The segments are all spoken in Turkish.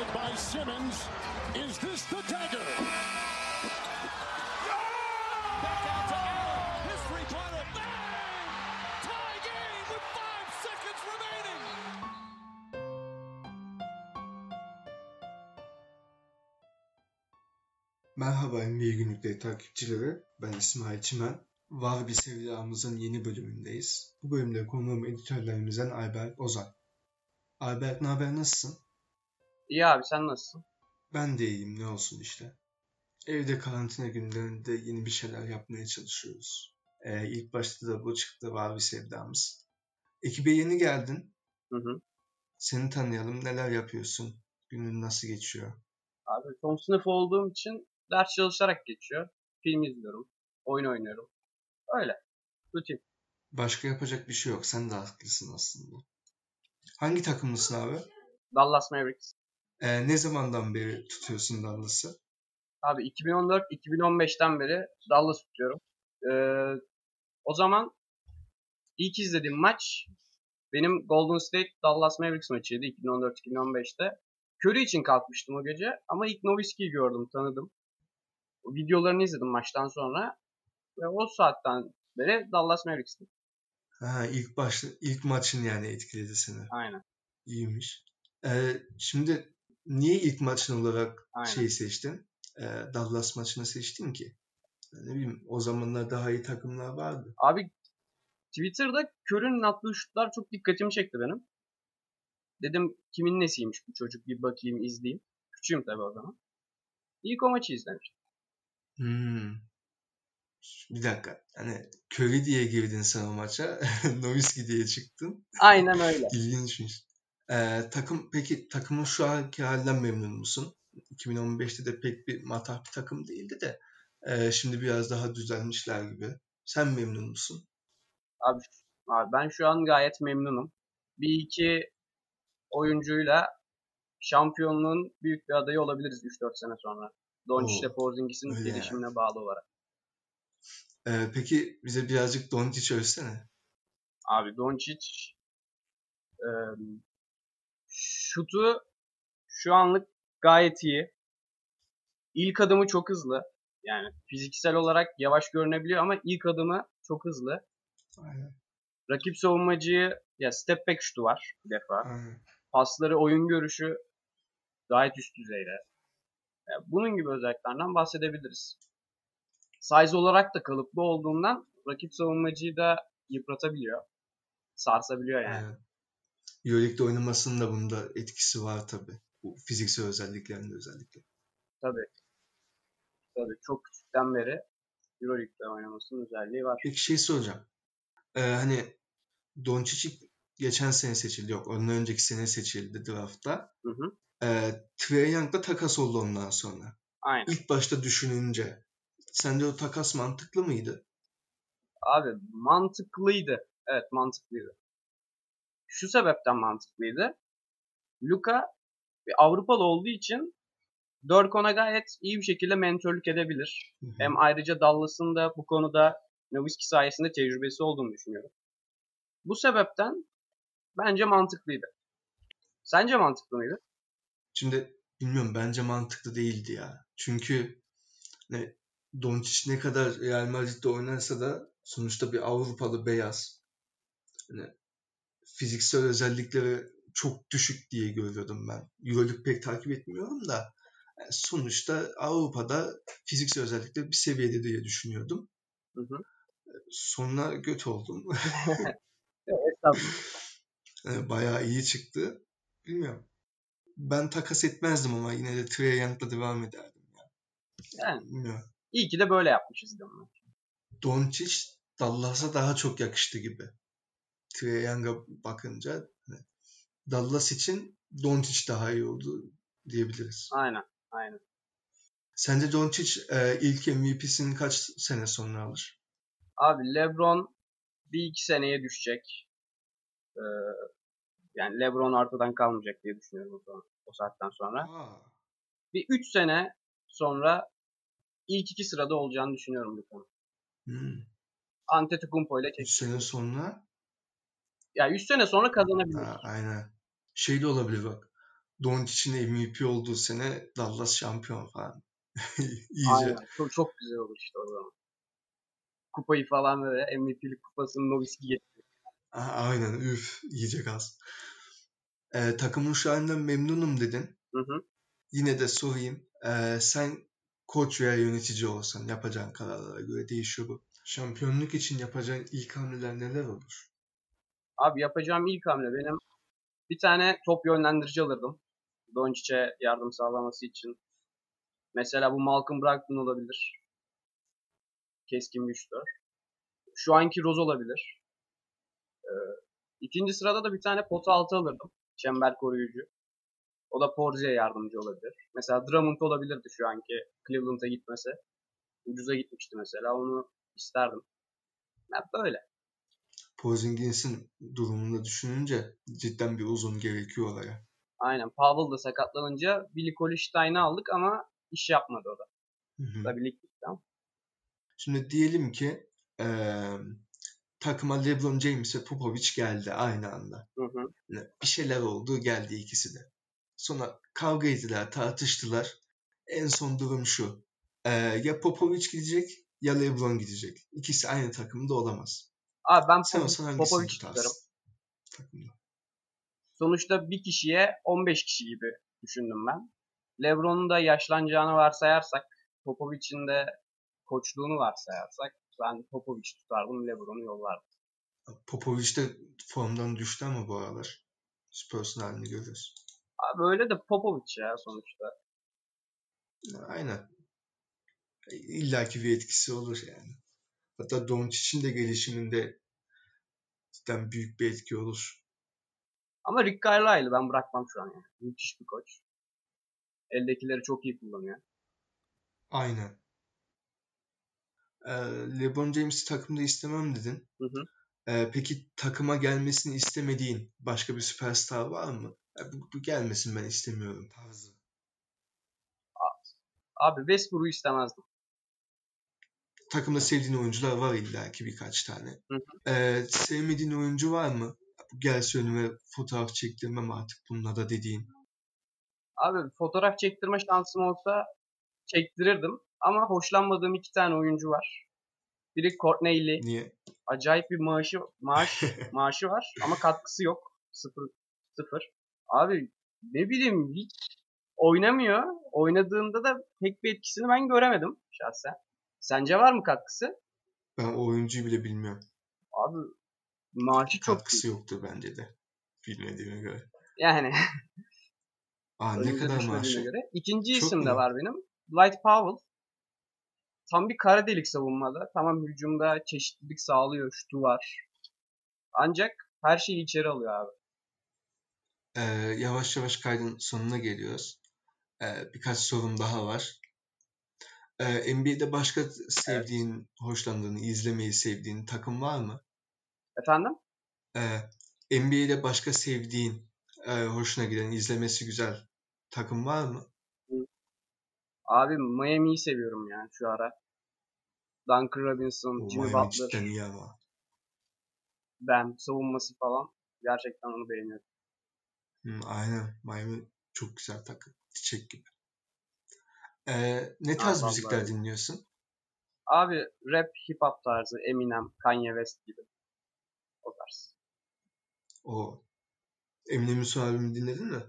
defended by Simmons. Is this the dagger? Merhaba NBA Günlükleri takipçileri. Ben İsmail Çimen. Var bir sevdamızın yeni bölümündeyiz. Bu bölümde konuğum editörlerimizden Albert Ozan. Albert ne haber nasılsın? İyi abi sen nasılsın? Ben de iyiyim ne olsun işte. Evde karantina günlerinde yeni bir şeyler yapmaya çalışıyoruz. Ee, ilk başta da bu çıktı var bir sevdamız. Ekibe yeni geldin. Hı hı. Seni tanıyalım. Neler yapıyorsun? Günün nasıl geçiyor? Abi son sınıf olduğum için ders çalışarak geçiyor. Film izliyorum. Oyun oynuyorum. Öyle. Rutin. Başka yapacak bir şey yok. Sen de haklısın aslında. Hangi takımlısın abi? Dallas Mavericks. Ee, ne zamandan beri tutuyorsun Dallas'ı? Abi 2014-2015'ten beri Dallas tutuyorum. Ee, o zaman ilk izlediğim maç benim Golden State Dallas Mavericks maçıydı 2014-2015'te. Curry için kalkmıştım o gece ama ilk Nowitzki'yi gördüm, tanıdım. O videolarını izledim maçtan sonra ve o saatten beri Dallas Mavericks'tim. Ha, ilk başta ilk maçın yani etkiledi seni. Aynen. İyiymiş. Ee, şimdi niye ilk maçın olarak Aynen. şeyi seçtin? Ee, Dallas maçını seçtin ki? Ne bileyim o zamanlar daha iyi takımlar vardı. Abi Twitter'da Curry'nin attığı şutlar çok dikkatimi çekti benim. Dedim kimin nesiymiş bu çocuk bir bakayım izleyeyim. Küçüğüm tabii o zaman. İlk o maçı izlemiştim. Hmm. Bir dakika. Hani Curry diye girdin sen o maça. Nowitzki diye çıktın. Aynen öyle. İlginçmiş. Ee, takım peki takımın şu anki halinden memnun musun? 2015'te de pek bir matah bir takım değildi de e, şimdi biraz daha düzelmişler gibi. Sen memnun musun? Abi, abi ben şu an gayet memnunum. Bir iki oyuncuyla şampiyonluğun büyük bir adayı olabiliriz 3-4 sene sonra. Doncic Oo, Porzingis'in gelişimine bağlı olarak. Ee, peki bize birazcık Doncic övsene. Abi Doncic e, şutu şu anlık gayet iyi. İlk adımı çok hızlı. Yani fiziksel olarak yavaş görünebiliyor ama ilk adımı çok hızlı. Aynen. Rakip savunmacıyı ya step back şutu var bir defa. Aynen. Pasları, oyun görüşü gayet üst düzeyde. Yani bunun gibi özelliklerden bahsedebiliriz. Size olarak da kalıplı olduğundan rakip savunmacıyı da yıpratabiliyor. Sarsabiliyor yani. Aynen. Euroleague'de oynamasının da bunda etkisi var tabii. Bu fiziksel özelliklerinde özellikle. Tabii. Tabii çok küçükten beri Euroleague'de oynamasının özelliği var. Peki şey soracağım. Ee, hani Doncic geçen sene seçildi. Yok ondan önceki sene seçildi draftta. Hı hı. Ee, Trae Young'la takas oldu ondan sonra. Aynen. İlk başta düşününce sence o takas mantıklı mıydı? Abi mantıklıydı. Evet mantıklıydı. Şu sebepten mantıklıydı. Luka bir Avrupalı olduğu için Dirk ona gayet iyi bir şekilde mentörlük edebilir. Hı hı. Hem ayrıca Dallas'ın da bu konuda Nowitzki sayesinde tecrübesi olduğunu düşünüyorum. Bu sebepten bence mantıklıydı. Sence mantıklı mıydı? Şimdi bilmiyorum bence mantıklı değildi ya. Çünkü ne Doncic ne kadar Real Madrid'de oynarsa da sonuçta bir Avrupalı beyaz. Hani fiziksel özellikleri çok düşük diye görüyordum ben. Euroleague pek takip etmiyorum da yani sonuçta Avrupa'da fiziksel özellikleri bir seviyede diye düşünüyordum. Hı hı. Sonra göt oldum. Evet. Yani bayağı iyi çıktı. Bilmiyorum. Ben takas etmezdim ama yine de Trae Young'la devam ederdim. Ya. Yani Bilmiyorum. iyi ki de böyle yapmışız ben. Doncic Dallas'a daha çok yakıştı gibi. Trae Young'a bakınca hani Dallas için Doncic daha iyi oldu diyebiliriz. Aynen. Aynen. Sence Doncic e, ilk MVP'sini kaç sene sonra alır? Abi LeBron bir iki seneye düşecek. Ee, yani LeBron ortadan kalmayacak diye düşünüyorum o, zaman, o saatten sonra. Aa, Bir 3 sene sonra ilk iki sırada olacağını düşünüyorum bu konu. hmm. Antetokounmpo ile 3 kesin. sene sonra Ya 100 sene sonra kazanabilir. ha, aynen. Şey de olabilir bak. Doncic'in MVP olduğu sene Dallas şampiyon falan. İyice. Aynen. Çok, çok güzel olur işte o zaman. Kupayı falan böyle MVP'lik kupasını Nowitzki getiriyor. Aha, Aynen üf iyice gaz. Ee, takımın şu halinden memnunum dedin. Hı hı. Yine de sorayım. Ee, sen koç veya yönetici olsan yapacağın kararlara göre değişiyor bu. Şampiyonluk için yapacağın ilk hamleler neler olur? Abi yapacağım ilk hamle benim bir tane top yönlendirici alırdım. Doncic'e yardım sağlaması için. Mesela bu Malcolm Brogdon olabilir. Keskin şutör. Şu anki Rose olabilir. Ee, ikinci sırada da bir tane pota altı alırdım. Çember koruyucu. O da Porzi'ye yardımcı olabilir. Mesela Drummond olabilirdi şu anki Cleveland'a gitmese. Ucuza gitmişti mesela. Onu isterdim. Ya böyle. Porzingis'in durumunu düşününce cidden bir uzun gerekiyor oraya. Aynen. Powell da sakatlanınca Billy Colistein'i aldık ama iş yapmadı o da. Hı hı. Tabii. Şimdi diyelim ki eee, takıma LeBron James ve Popovich geldi aynı anda. Hı hı. Yani bir şeyler oldu geldi ikisi de. Sonra kavga ettiler, tartıştılar. En son durum şu. Eee, ya Popovich gidecek ya LeBron gidecek. İkisi aynı takımda olamaz. Abi ben Popovic tutarım. Takımda. Sonuçta bir kişiye 15 kişi gibi düşündüm ben. LeBron'un da yaşlanacağını varsayarsak, Popovic'in de koçluğunu varsayarsak ben Popovic tutardım, LeBron'u yollardım. Popovich de formdan düştü ama bu aralar. Spurs'un halini görüyoruz. Abi öyle de Popovic ya sonuçta. Aynen. İlla ki bir etkisi olur yani. Hatta Doncic'in de gelişiminde cidden büyük bir etki olur. Ama Rick Carlisle'ı ben bırakmam şu an yani. Müthiş bir koç. Eldekileri çok iyi kullanıyor. Aynen. Ee, LeBron James'i takımda istemem dedin. Hı hı. Ee, peki takıma gelmesini istemediğin başka bir süperstar var mı? Ya bu, bu gelmesin ben istemiyorum tarzı. Abi Westbrook'u istemezdim. Takımda sevdiğin oyuncular var illa ki birkaç tane. Hı Ee, sevmediğin oyuncu var mı? Gelse önüme fotoğraf çektirmem artık bununla da dediğin. Abi fotoğraf çektirme şansım olsa çektirirdim. Ama hoşlanmadığım iki tane oyuncu var. Biri Courtney Lee. Niye? acayip bir maaşı maaş maaşı var ama katkısı yok. Sıfır sıfır. Abi ne bileyim hiç oynamıyor. Oynadığında da pek bir etkisini ben göremedim şahsen. Sence var mı katkısı? Ben o oyuncuyu bile bilmiyorum. Abi maaşı çok Katkısı büyük. yoktur bence de. Bilmediğime göre. Yani Aa ne kadar maaşı? göre. İkinci Çok isim de mu? var benim. Dwight Powell. Tam bir kara delik savunmada. Tamam hücumda çeşitlilik sağlıyor. Şutu var. Ancak her şeyi içeri alıyor abi. Ee, yavaş yavaş kaydın sonuna geliyoruz. Ee, birkaç sorum daha var. Ee, NBA'de başka sevdiğin, hoşlandığın, izlemeyi sevdiğin takım var mı? Efendim? Ee, NBA'de başka sevdiğin, e, hoşuna giden, izlemesi güzel takım var mı? Abi Miami'yi seviyorum yani şu ara. Duncan Robinson, O Jimmy Miami Butler, cidden iyi ama. Ben savunması falan. Gerçekten onu beğeniyorum. Hı, aynen. Miami çok güzel takım. Çiçek gibi. Ee, ne tarz vallahi müzikler öyle. dinliyorsun? Abi rap, hip hop tarzı, Eminem, Kanye West gibi. O tarz. O Eminem'in son albümünü dinledin mi?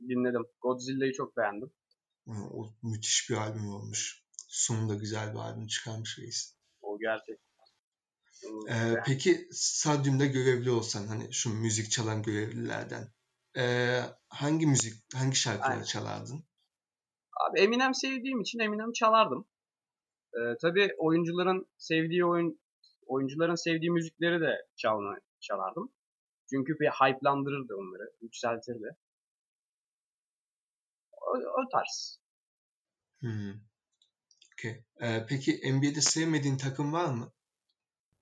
Dinledim. Godzilla'yı çok beğendim. O, müthiş bir albüm olmuş. Sonunda güzel bir albüm çıkarmış reis. O gerçekten. Ee, peki stadyumda görevli olsan hani şu müzik çalan görevlilerden ee, hangi müzik, hangi şarkıları Aynen. çalardın? Abi Eminem sevdiğim için Eminem çalardım. Ee, tabii oyuncuların sevdiği oyun oyuncuların sevdiği müzikleri de çalma, çalardım. Çünkü bir hype'landırırdı onları, yükseltirdi. O, o tarz. Hmm. Okey. Ee, peki NBA'de sevmediğin takım var mı?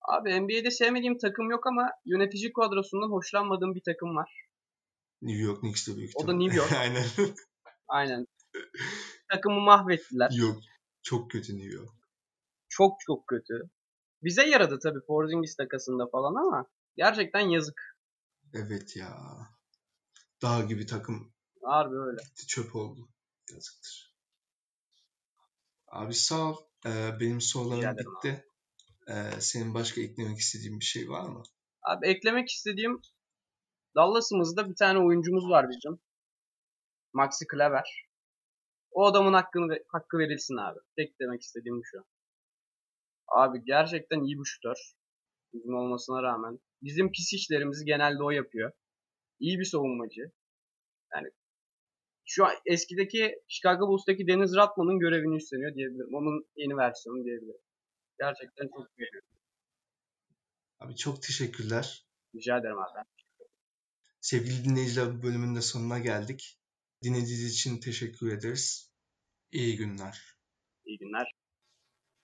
Abi NBA'de sevmediğim takım yok ama yönetici kadrosundan hoşlanmadığım bir takım var. New York Knicks'te büyük O da. New York. Aynen. Aynen. Takımı mahvettiler. Yok. Çok kötü New York. Çok çok kötü. Bize yaradı tabii Porzingis takasında falan ama gerçekten yazık. Evet ya. Dağ gibi takım. Harbi öyle. Gitti çöp oldu. Yazıktır. Abi sağ ol. Ee, benim sorularım bitti. Ee, senin başka eklemek istediğin bir şey var mı? Abi eklemek istediğim Dallas'ımızda bir tane oyuncumuz var bizim. Maxi Kleber. O adamın hakkını hakkı verilsin abi. Tek demek istediğim bu şu. Abi gerçekten iyi bir şutör. Uzun olmasına rağmen. Bizim pis işlerimizi genelde o yapıyor. İyi bir savunmacı. Yani şu an eskideki Chicago Bulls'taki Dennis Rodman'ın görevini üstleniyor diyebilirim. Onun yeni versiyonu diyebilirim. Gerçekten çok beğeniyorum. Abi çok teşekkürler. Rica ederim abi. Sevgili dinleyiciler bu bölümün de sonuna geldik. Dinlediğiniz için teşekkür ederiz. İyi günler. İyi günler.